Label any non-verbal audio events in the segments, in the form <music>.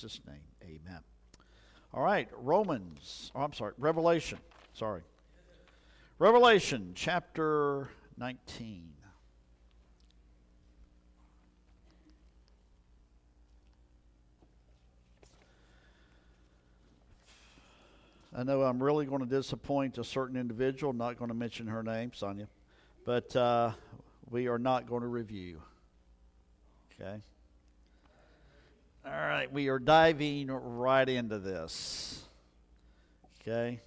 Jesus' name, amen. All right, Romans, oh, I'm sorry, Revelation, sorry. Revelation chapter 19. I know I'm really going to disappoint a certain individual, not going to mention her name, Sonia, but uh, we are not going to review. Okay? All right, we are diving right into this. Okay?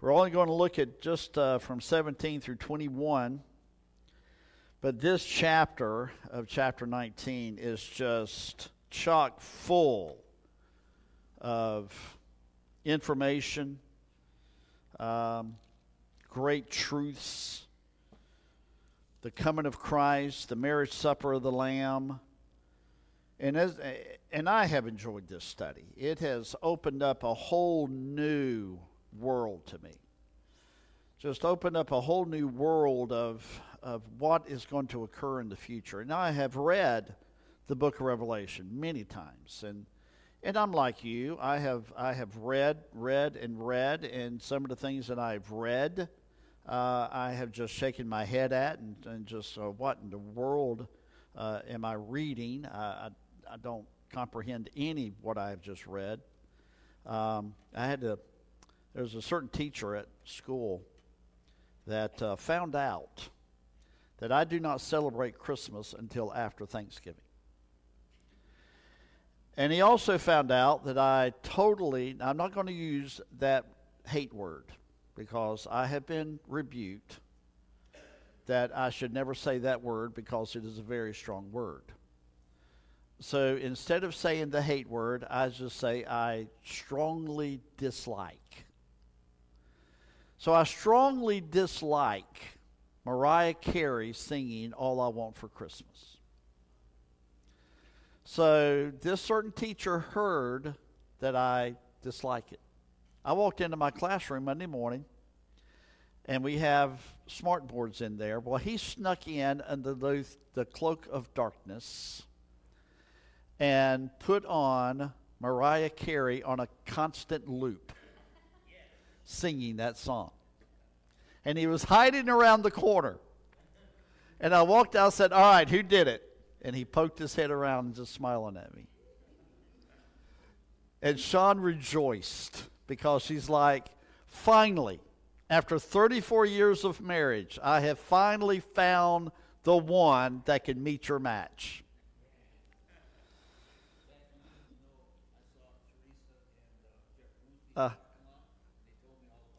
We're only going to look at just uh, from 17 through 21. But this chapter of chapter 19 is just chock full of information, um, great truths, the coming of Christ, the marriage supper of the Lamb. And, as, and I have enjoyed this study. It has opened up a whole new world to me. Just opened up a whole new world of, of what is going to occur in the future. And I have read the book of Revelation many times. And and I'm like you. I have I have read, read, and read, and some of the things that I've read, uh, I have just shaken my head at, and, and just uh, what in the world uh, am I reading? I, I, don't comprehend any what I have just read. Um, I had to. There was a certain teacher at school that uh, found out that I do not celebrate Christmas until after Thanksgiving. And he also found out that I totally, I'm not going to use that hate word because I have been rebuked that I should never say that word because it is a very strong word. So instead of saying the hate word, I just say I strongly dislike. So I strongly dislike Mariah Carey singing All I Want for Christmas. So this certain teacher heard that I dislike it. I walked into my classroom Monday morning, and we have smart boards in there. Well, he snuck in under the, cloak of darkness and put on Mariah Carey on a constant loop, singing that song. And he was hiding around the corner. And I walked out and said, All right, who did it? and he poked his head around and just smiling at me. And Sean rejoiced because she's like, finally, after 34 years of marriage, I have finally found the one that can meet your match. Uh,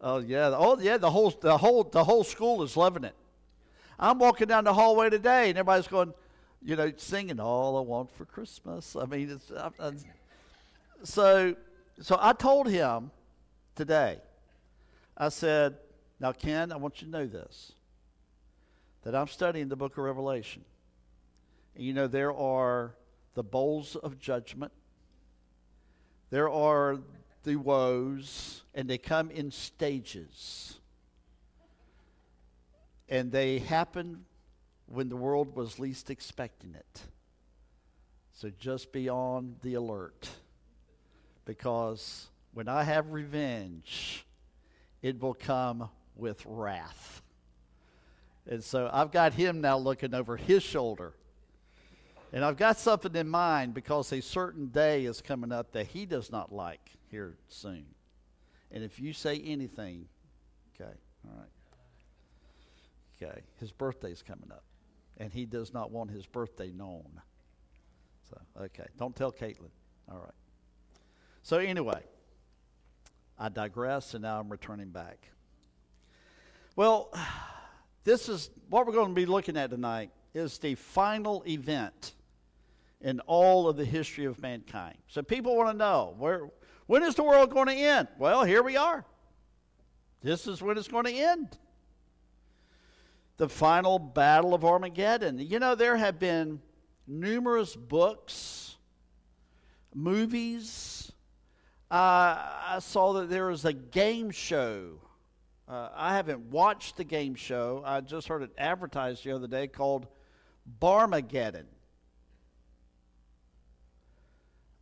oh yeah, oh yeah, the whole the whole the whole school is loving it. I'm walking down the hallway today, and everybody's going, you know, singing "All I Want for Christmas." I mean, it's, I, I, so so I told him today. I said, "Now, Ken, I want you to know this: that I'm studying the Book of Revelation. And you know, there are the bowls of judgment. There are the woes, and they come in stages. And they happen when the world was least expecting it. So just be on the alert. Because when I have revenge, it will come with wrath. And so I've got him now looking over his shoulder. And I've got something in mind because a certain day is coming up that he does not like here soon. And if you say anything, okay, all right. Okay, his birthday's coming up and he does not want his birthday known. So, okay, don't tell Caitlin. All right. So, anyway, I digress, and now I'm returning back. Well, <sighs> this is what we're going to be looking at tonight is the final event in all of the history of mankind. So people want to know where when is the world going to end? Well, here we are. This is when it's going to end the final battle of Armageddon. You know, there have been numerous books, movies. Uh, I saw that there was a game show. Uh, I haven't watched the game show. I just heard it advertised the other day called Barmageddon.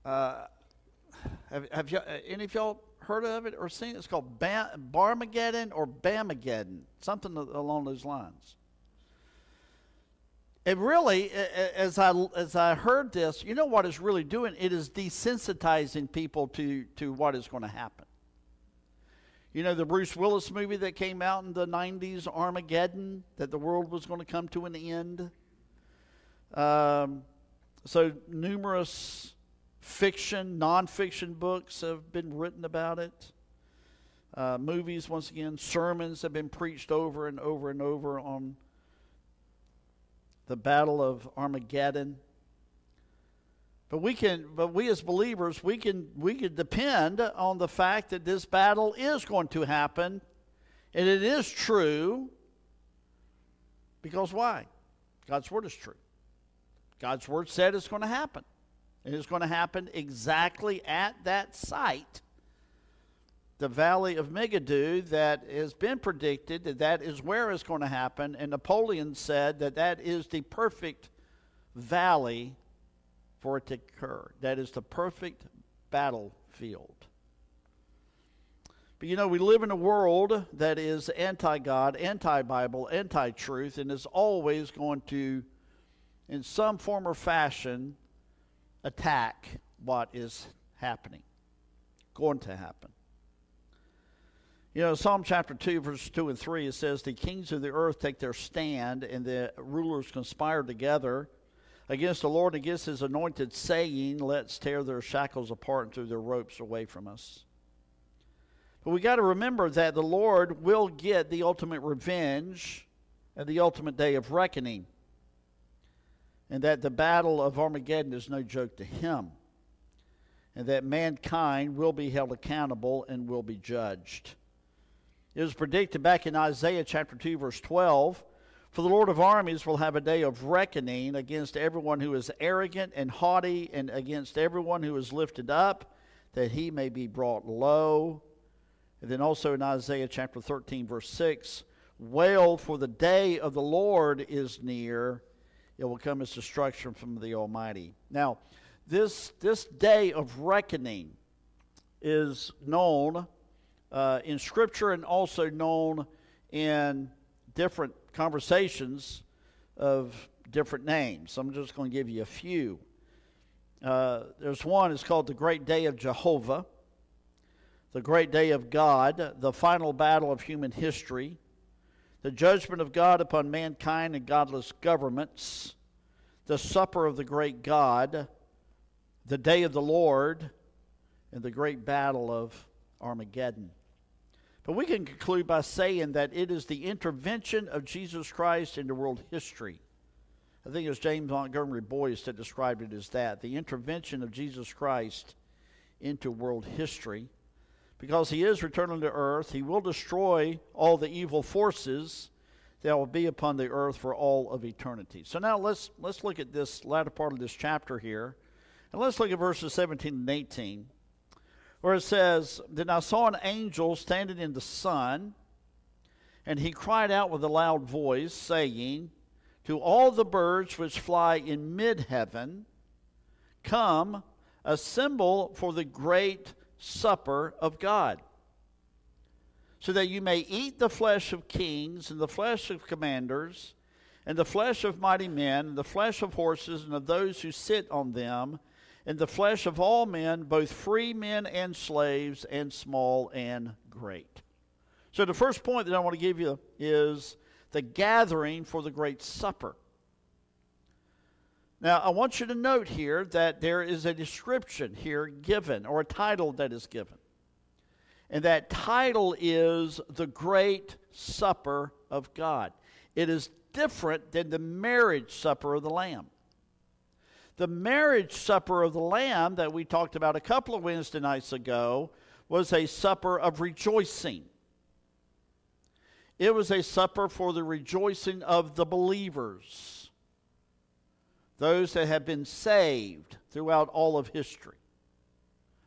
Uh, Have, have you, uh, any of y'all heard of it or seen it? It's called Bam, Barmageddon or Bamageddon, something along those lines. It really, as I as I heard this, you know what it's really doing? It is desensitizing people to to what is going to happen. You know the Bruce Willis movie that came out in the '90s, Armageddon, that the world was going to come to an end. Um, so numerous fiction, nonfiction books have been written about it. Uh, movies, once again, sermons have been preached over and over and over on the battle of Armageddon. But we can, but we as believers, we can we can depend on the fact that this battle is going to happen, and it is true. Because why? God's word is true. God's word said it's going to happen. And it's going to happen exactly at that site, the valley of Megiddo, that has been predicted that that is where it's going to happen. And Napoleon said that that is the perfect valley for it to occur. That is the perfect battlefield. But you know, we live in a world that is anti God, anti Bible, anti truth, and is always going to in some form or fashion, attack what is happening, going to happen. You know, Psalm chapter 2, verses 2 and 3, it says, The kings of the earth take their stand, and the rulers conspire together against the Lord against his anointed, saying, Let's tear their shackles apart and throw their ropes away from us. But we got to remember that the Lord will get the ultimate revenge and the ultimate day of reckoning and that the battle of Armageddon is no joke to him, and that mankind will be held accountable and will be judged. It was predicted back in Isaiah chapter 2, verse 12 For the Lord of armies will have a day of reckoning against everyone who is arrogant and haughty, and against everyone who is lifted up, that he may be brought low. And then also in Isaiah chapter 13, verse 6 Wail, for the day of the Lord is near it will come as destruction from the Almighty. Now, this, this day of reckoning is known uh, in Scripture and also known in different conversations of different names. I'm just going to give you a few. Uh, there's one, it's called the Great Day of Jehovah, the Great Day of God, the final battle of human history, the judgment of God upon mankind and godless governments, the supper of the great God, the day of the Lord, and the great battle of Armageddon. But we can conclude by saying that it is the intervention of Jesus Christ into world history. I think it was James Montgomery Boice that described it as that the intervention of Jesus Christ into world history because he is returning to earth. He will destroy all the evil forces that will be upon the earth for all of eternity. So now let's let's look at this latter part of this chapter here. And let's look at verses 17 and 18, where it says, Then I saw an angel standing in the sun, and he cried out with a loud voice, saying, To all the birds which fly in mid heaven, come, assemble for the great supper of God, so that you may eat the flesh of kings, and the flesh of commanders, and the flesh of mighty men, and the flesh of horses, and of those who sit on them, and the flesh of all men, both free men and slaves, and small and great. So, the first point that I want to give you is the gathering for the great supper. Now, I want you to note here that there is a description here given, or a title that is given. And that title is the Great Supper of God. It is different than the marriage supper of the Lamb. The marriage supper of the Lamb that we talked about a couple of Wednesday nights ago was a supper of rejoicing. It was a supper for the rejoicing of the believers those that have been saved throughout all of history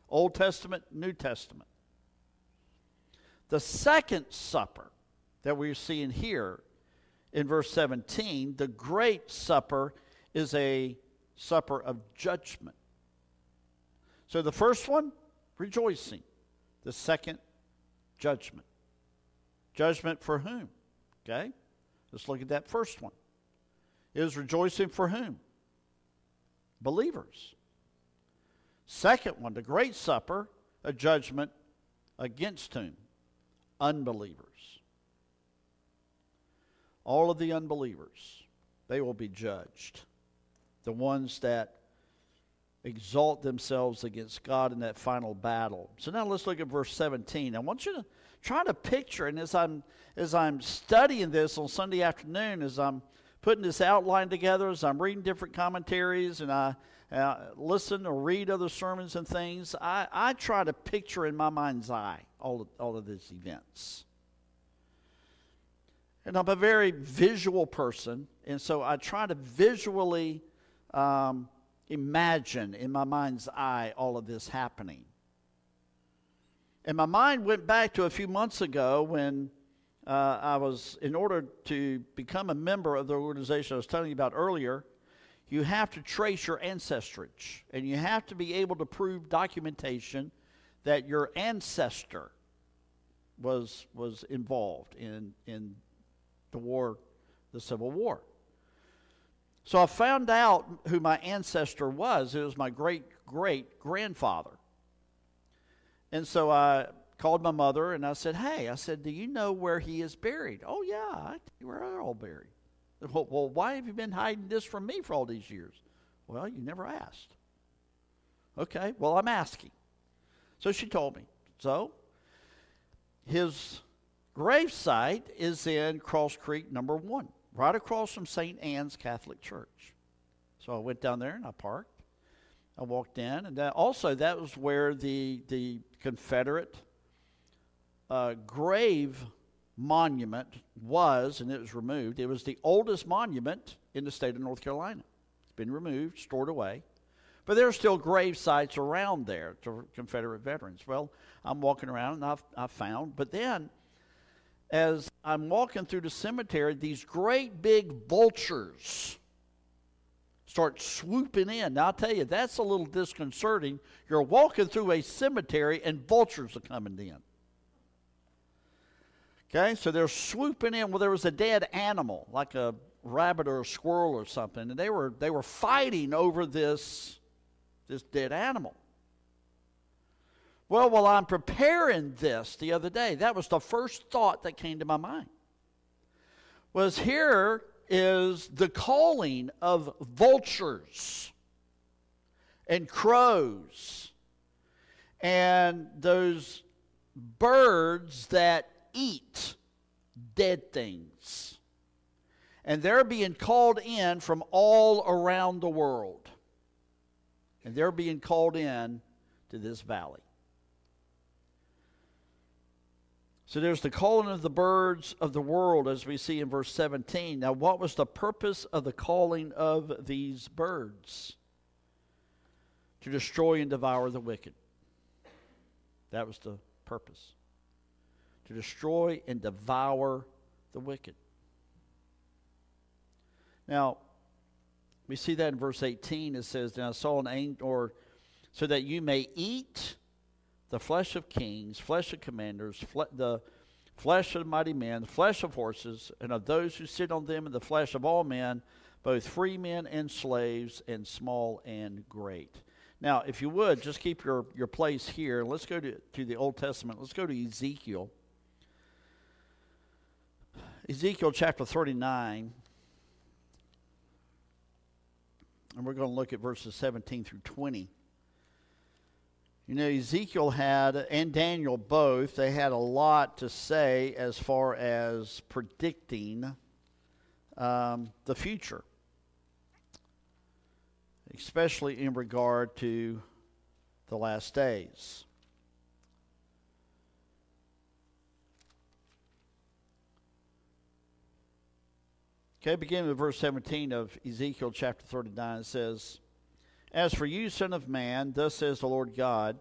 Old Testament, New Testament. The second supper that we're seeing here in verse 17, the great supper is a supper of judgment. So the first one rejoicing. The second, judgment. Judgment for whom? Okay? Let's look at that first one. Is rejoicing for whom? Believers. Second one, the great supper, a judgment against whom? Unbelievers. All of the unbelievers, they will be judged. The ones that exalt themselves against God in that final battle. So now let's look at verse 17. I want you to try to picture, and as I'm as I'm studying this on Sunday afternoon, as I'm putting this outline together, as I'm reading different commentaries, and I uh, listen or read other sermons and things, I, I try to picture in my mind's eye all of, all of these events. And I'm a very visual person, and so I try to visually um, imagine in my mind's eye all of this happening. And my mind went back to a few months ago when uh, I was, in order to become a member of the organization I was telling you about earlier, you have to trace your ancestry and you have to be able to prove documentation that your ancestor was was involved in in the war the civil war. So i found out who my ancestor was. It was my great great grandfather and so i called my mother and i said hey i said do you know where he is buried oh yeah i you where they're all buried well, well, why have you been hiding this from me for all these years? Well, you never asked. Okay, well, I'm asking. So she told me. So his gravesite is in Cross Creek number one, right across from St. Anne's Catholic Church. So I went down there and I parked. I walked in, and that, also that was where the the Confederate uh, grave monument was, and it was removed. It was the oldest monument in the state of North Carolina. It's been removed, stored away. But there are still grave sites around there to Confederate veterans. Well, I'm walking around and I've, I've found, but then as I'm walking through the cemetery, these great big vultures start swooping in. Now, I'll tell you, that's a little disconcerting. You're walking through a cemetery and vultures are coming in. Okay, so they're swooping in. Well, there was a dead animal, like a rabbit or a squirrel or something, and they were they were fighting over this this dead animal. Well, while I'm preparing this the other day, that was the first thought that came to my mind. Was here is the calling of vultures and crows and those birds that eat dead things. And they're being called in from all around the world. And they're being called in to this valley. So there's the calling of the birds of the world, as we see in verse 17. Now, what was the purpose of the calling of these birds? To destroy and devour the wicked. That was the purpose to destroy and devour the wicked. Now, we see that in verse 18. It says, "Now I saw an angel, or so that you may eat the flesh of kings, flesh of commanders, fle- the flesh of mighty men, the flesh of horses, and of those who sit on them, and the flesh of all men, both free men and slaves, and small and great." Now, if you would, just keep your, your place here. Let's go to, to the Old Testament. Let's go to Ezekiel. Ezekiel chapter 39. And we're going to look at verses 17 through 20. You know, Ezekiel had, and Daniel both, they had a lot to say as far as predicting um, the future, especially in regard to the last days. Okay, beginning with verse 17 of Ezekiel chapter 39, it says, As for you, son of man, thus says the Lord God,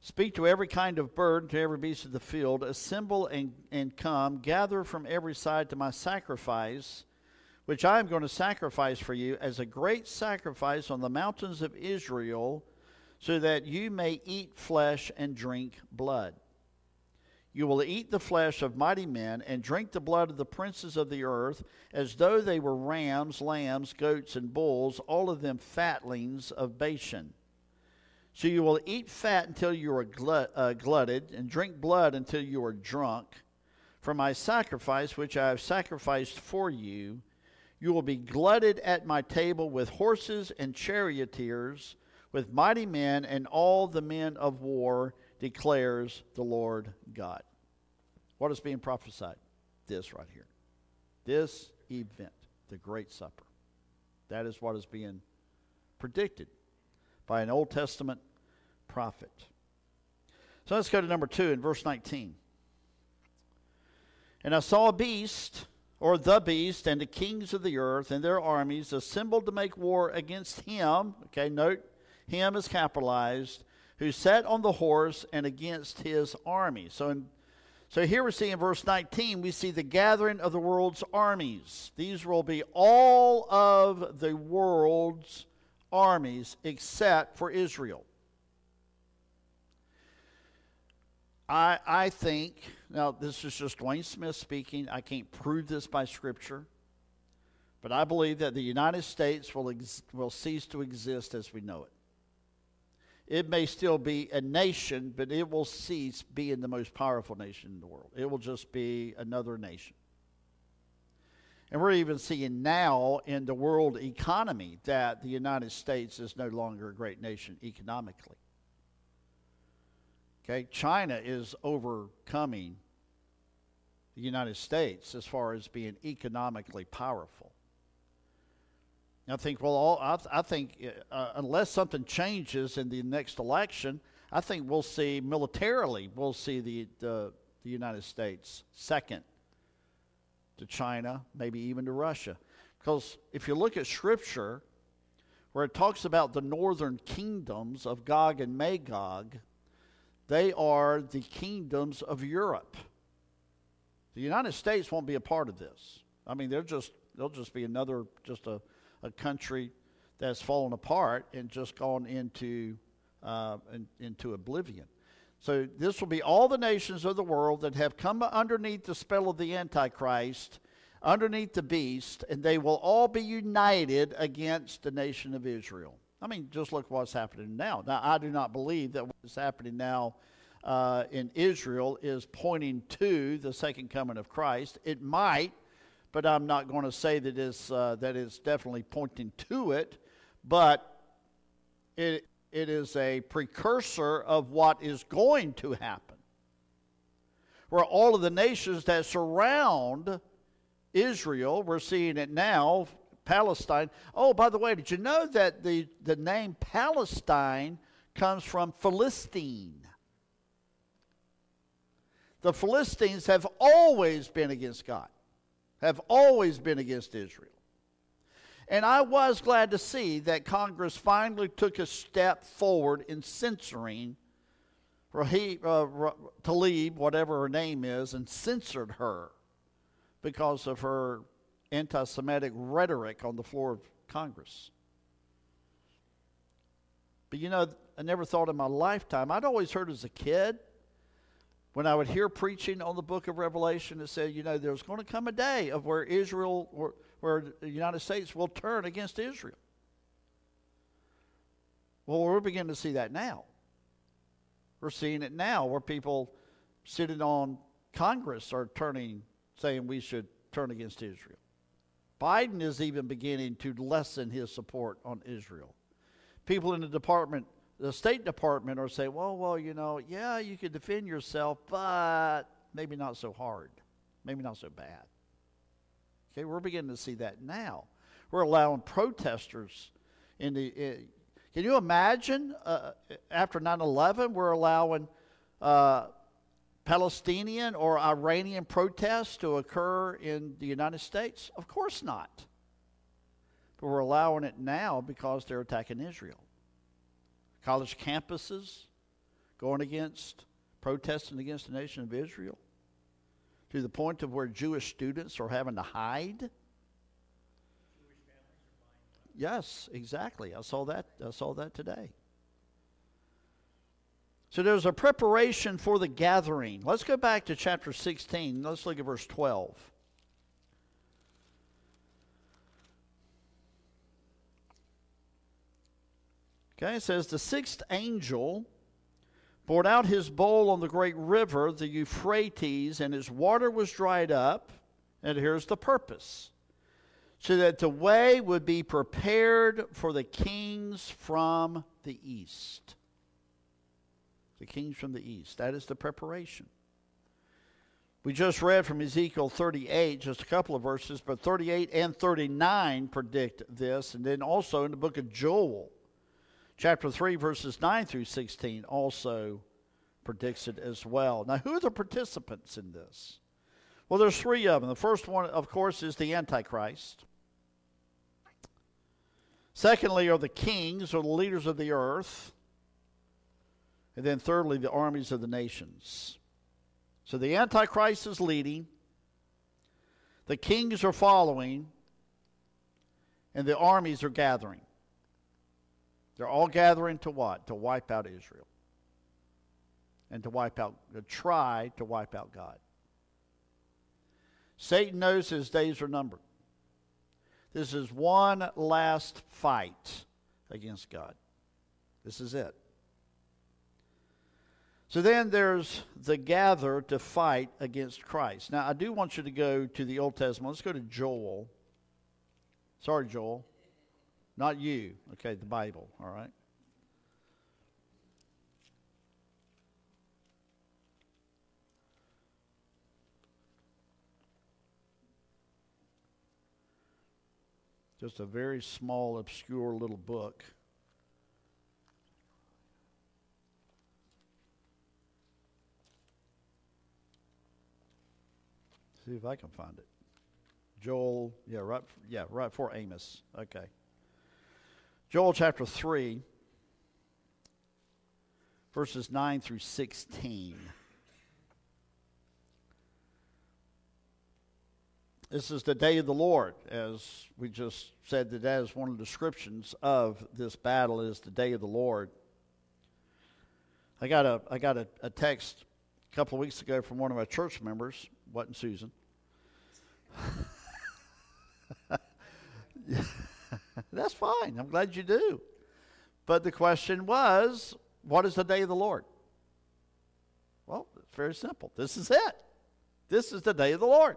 Speak to every kind of bird, and to every beast of the field, assemble and, and come, gather from every side to my sacrifice, which I am going to sacrifice for you as a great sacrifice on the mountains of Israel, so that you may eat flesh and drink blood. You will eat the flesh of mighty men and drink the blood of the princes of the earth, as though they were rams, lambs, goats, and bulls, all of them fatlings of Bashan. So you will eat fat until you are glut, uh, glutted, and drink blood until you are drunk. For my sacrifice, which I have sacrificed for you, you will be glutted at my table with horses and charioteers, with mighty men and all the men of war, declares the Lord God. What is being prophesied? This right here. This event, the Great Supper. That is what is being predicted by an Old Testament prophet. So let's go to number two in verse 19. And I saw a beast, or the beast, and the kings of the earth and their armies assembled to make war against him. Okay, note him is capitalized, who sat on the horse and against his army. So in so here we see in verse 19, we see the gathering of the world's armies. These will be all of the world's armies except for Israel. I, I think, now this is just Dwayne Smith speaking. I can't prove this by Scripture. But I believe that the United States will, ex- will cease to exist as we know it. It may still be a nation, but it will cease being the most powerful nation in the world. It will just be another nation. And we're even seeing now in the world economy that the United States is no longer a great nation economically. Okay, China is overcoming the United States as far as being economically powerful. I think, well, all, I, I think uh, unless something changes in the next election, I think we'll see militarily, we'll see the, the, the United States second to China, maybe even to Russia. Because if you look at Scripture, where it talks about the northern kingdoms of Gog and Magog, they are the kingdoms of Europe. The United States won't be a part of this. I mean, they're just they'll just be another just a, a country that's fallen apart and just gone into uh, in, into oblivion. So this will be all the nations of the world that have come underneath the spell of the Antichrist, underneath the beast, and they will all be united against the nation of Israel. I mean, just look what's happening now. Now, I do not believe that what is happening now uh, in Israel is pointing to the second coming of Christ. It might, but I'm not going to say that it's, uh, that it's definitely pointing to it, but it, it is a precursor of what is going to happen. Where all of the nations that surround Israel, we're seeing it now Palestine. Oh, by the way, did you know that the, the name Palestine comes from Philistine? The Philistines have always been against God, have always been against Israel. And I was glad to see that Congress finally took a step forward in censoring Rahib, uh, Tlaib, whatever her name is, and censored her because of her anti Semitic rhetoric on the floor of Congress. But you know, I never thought in my lifetime, I'd always heard as a kid when I would hear preaching on the book of Revelation, it said, you know, there's going to come a day of where Israel, where, where the United States will turn against Israel. Well, we're beginning to see that now. We're seeing it now where people sitting on Congress are turning, saying we should turn against Israel. Biden is even beginning to lessen his support on Israel. People in the department, the State Department, are say, well, well, you know, yeah, you can defend yourself, but maybe not so hard, maybe not so bad. Okay, we're beginning to see that now. We're allowing protesters in the. Uh, can you imagine uh, after 9 11, we're allowing uh, Palestinian or Iranian protests to occur in the United States? Of course not. But we're allowing it now because they're attacking Israel. College campuses going against, protesting against the nation of Israel to the point of where Jewish students are having to hide. Yes, exactly. I saw that. I saw that today. So there's a preparation for the gathering. Let's go back to chapter 16. Let's look at verse 12. Okay, it says, The sixth angel poured out his bowl on the great river, the Euphrates, and his water was dried up. And here's the purpose so that the way would be prepared for the kings from the east. The kings from the east. That is the preparation. We just read from Ezekiel 38, just a couple of verses, but 38 and 39 predict this. And then also in the book of Joel, chapter 3, verses 9 through 16, also predicts it as well. Now, who are the participants in this? Well, there's three of them. The first one, of course, is the Antichrist. Secondly, are the kings or the leaders of the earth. And then thirdly, the armies of the nations. So the Antichrist is leading, the kings are following, and the armies are gathering. They're all gathering to what? To wipe out Israel. And to wipe out, to try to wipe out God. Satan knows his days are numbered. This is one last fight against God. This is it. So then there's the gather to fight against Christ. Now, I do want you to go to the Old Testament. Let's go to Joel. Sorry, Joel. Not you. Okay, the Bible, all right? Just a very small, obscure little book. See if I can find it. Joel, yeah, right, yeah, right for Amos. Okay. Joel chapter three, verses nine through sixteen. This is the day of the Lord, as we just said that that is one of the descriptions of this battle is the day of the Lord. I got a I got a, a text a couple of weeks ago from one of my church members, wasn't Susan. <laughs> That's fine. I'm glad you do. But the question was, what is the day of the Lord? Well, it's very simple. This is it. This is the day of the Lord.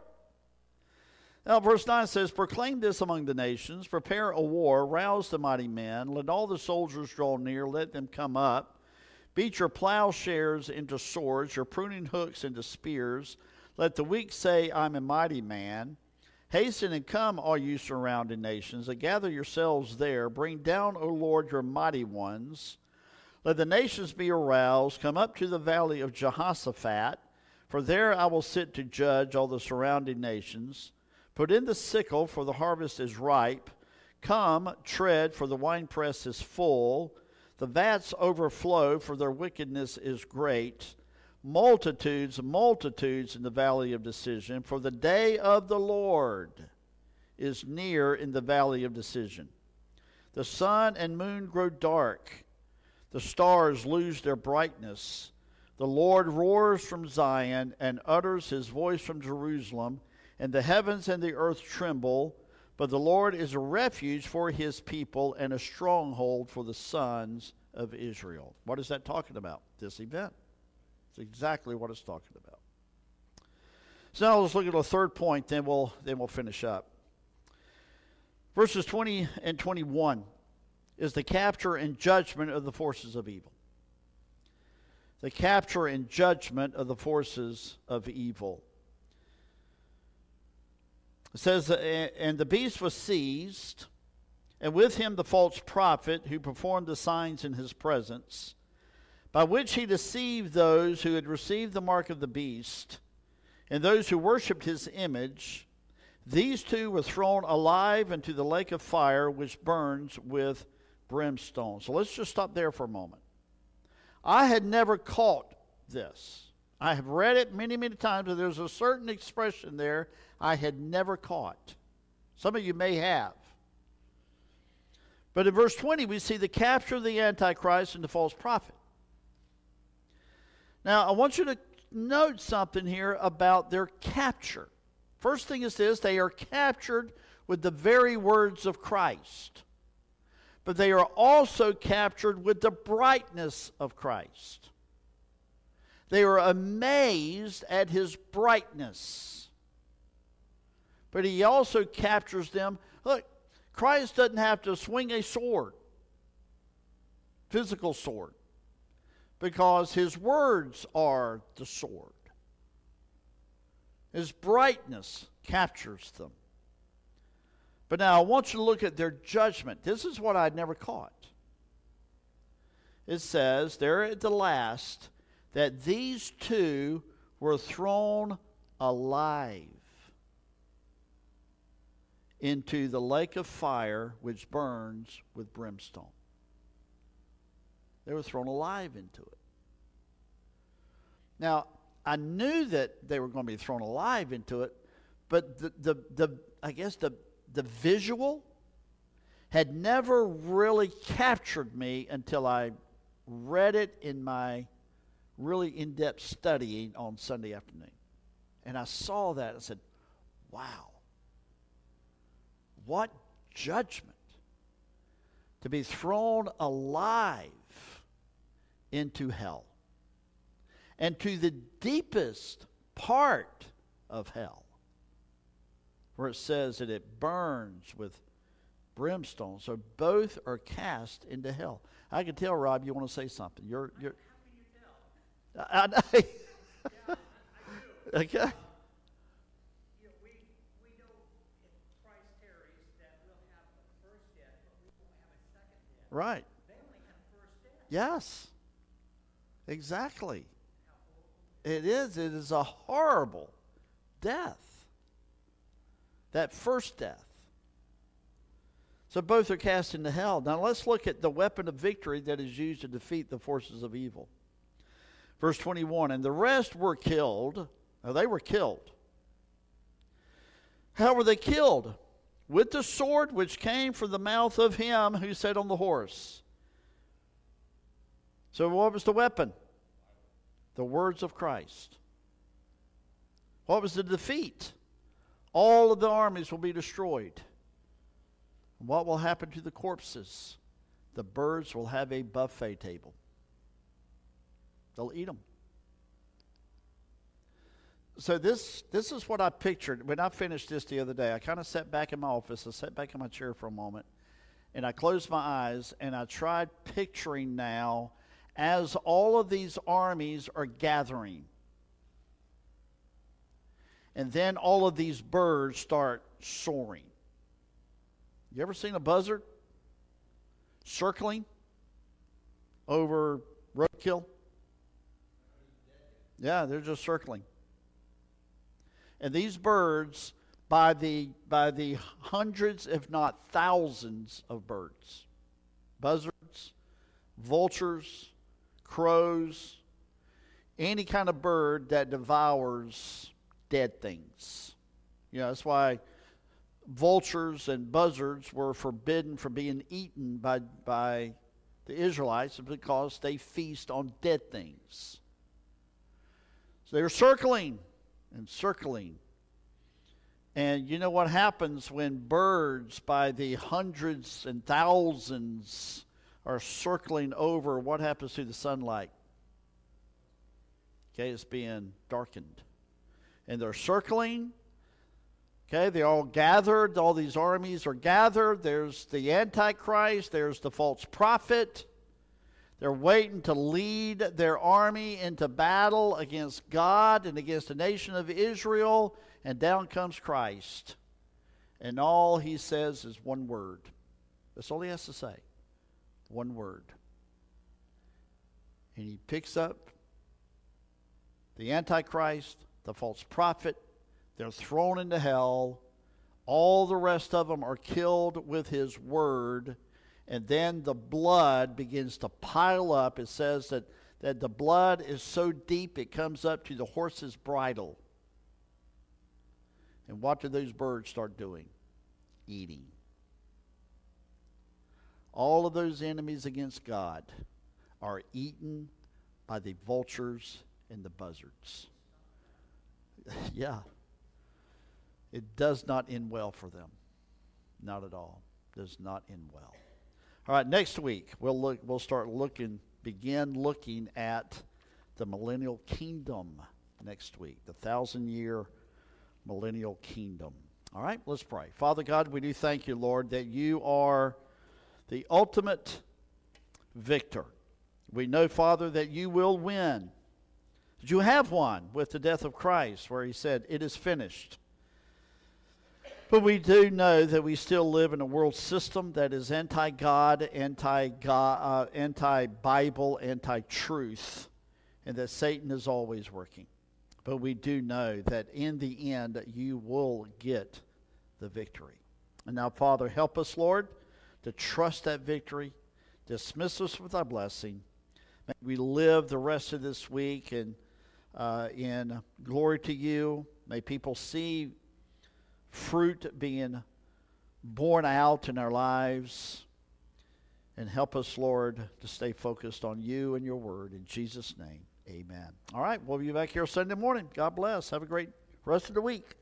Now, verse 9 says, Proclaim this among the nations, prepare a war, rouse the mighty men, let all the soldiers draw near, let them come up. Beat your plowshares into swords, your pruning hooks into spears. Let the weak say, I'm a mighty man. Hasten and come, all you surrounding nations, and gather yourselves there. Bring down, O Lord, your mighty ones. Let the nations be aroused. Come up to the valley of Jehoshaphat, for there I will sit to judge all the surrounding nations. Put in the sickle, for the harvest is ripe. Come, tread, for the winepress is full. The vats overflow, for their wickedness is great. Multitudes, multitudes in the valley of decision, for the day of the Lord is near in the valley of decision. The sun and moon grow dark, the stars lose their brightness. The Lord roars from Zion and utters his voice from Jerusalem and the heavens and the earth tremble. But the Lord is a refuge for his people and a stronghold for the sons of Israel. What is that talking about? This event. It's exactly what it's talking about. So now let's look at a third point, then we'll then we'll finish up. Verses 20 and 21 is the capture and judgment of the forces of evil. The capture and judgment of the forces of evil. It says, And the beast was seized, and with him the false prophet who performed the signs in his presence, by which he deceived those who had received the mark of the beast, and those who worshipped his image. These two were thrown alive into the lake of fire, which burns with brimstone. So let's just stop there for a moment. I had never caught this. I have read it many, many times, but there's a certain expression there I had never caught. Some of you may have. But in verse 20, we see the capture of the Antichrist and the false prophet. Now, I want you to note something here about their capture. First thing is this they are captured with the very words of Christ, but they are also captured with the brightness of Christ. They are amazed at his brightness. But he also captures them. Look, Christ doesn't have to swing a sword, physical sword, because his words are the sword. His brightness captures them. But now I want you to look at their judgment. This is what I'd never caught. It says there at the last that these two were thrown alive into the lake of fire which burns with brimstone. They were thrown alive into it. Now, I knew that they were going to be thrown alive into it, but the, the, the I guess the, the visual had never really captured me until I read it in my really in depth studying on Sunday afternoon. And I saw that and said, wow, what judgment to be thrown alive into hell and to the deepest part of hell, where it says that it burns with brimstone. So both are cast into hell. I can tell, Rob, you want to say something. You're, you're. I, I, yeah, I okay. Right. Yes. Exactly. It is. It is a horrible death. That first death. So both are cast into hell. Now let's look at the weapon of victory that is used to defeat the forces of evil. Verse 21 And the rest were killed. Now they were killed. How were they killed? With the sword which came from the mouth of him who sat on the horse. So, what was the weapon? The words of Christ. What was the defeat? All of the armies will be destroyed. what will happen to the corpses? The birds will have a buffet table. They'll eat them. So this this is what I pictured when I finished this the other day. I kind of sat back in my office. I sat back in my chair for a moment, and I closed my eyes and I tried picturing now as all of these armies are gathering. And then all of these birds start soaring. You ever seen a buzzard circling over roadkill? Yeah, they're just circling. And these birds, by the, by the hundreds, if not thousands of birds, buzzards, vultures, crows, any kind of bird that devours dead things. You know, that's why vultures and buzzards were forbidden from being eaten by, by the Israelites because they feast on dead things. So they were circling and circling. And you know what happens when birds by the hundreds and thousands are circling over, what happens to the sunlight? Okay, it's being darkened. And they're circling. Okay, they're all gathered. All these armies are gathered. There's the Antichrist, there's the false prophet. They're waiting to lead their army into battle against God and against the nation of Israel. And down comes Christ. And all he says is one word. That's all he has to say one word. And he picks up the Antichrist, the false prophet. They're thrown into hell. All the rest of them are killed with his word. And then the blood begins to pile up. It says that, that the blood is so deep it comes up to the horse's bridle. And what do those birds start doing? Eating all of those enemies against God are eaten by the vultures and the buzzards. <laughs> yeah. It does not end well for them. Not at all. Does not end well. All right, next week we'll look we'll start looking begin looking at the millennial kingdom next week. The thousand year millennial kingdom. All right, let's pray. Father God, we do thank you, Lord, that you are the ultimate victor. We know, Father, that you will win. You have won with the death of Christ, where he said, It is finished. But we do know that we still live in a world system that is anti God, anti uh, anti Bible, anti truth, and that Satan is always working. But we do know that in the end, you will get the victory. And now, Father, help us, Lord, to trust that victory. Dismiss us with thy blessing. May we live the rest of this week in, uh, in glory to you. May people see fruit being borne out in our lives. And help us, Lord, to stay focused on you and your word. In Jesus' name. Amen. All right, we'll be back here Sunday morning. God bless. Have a great rest of the week.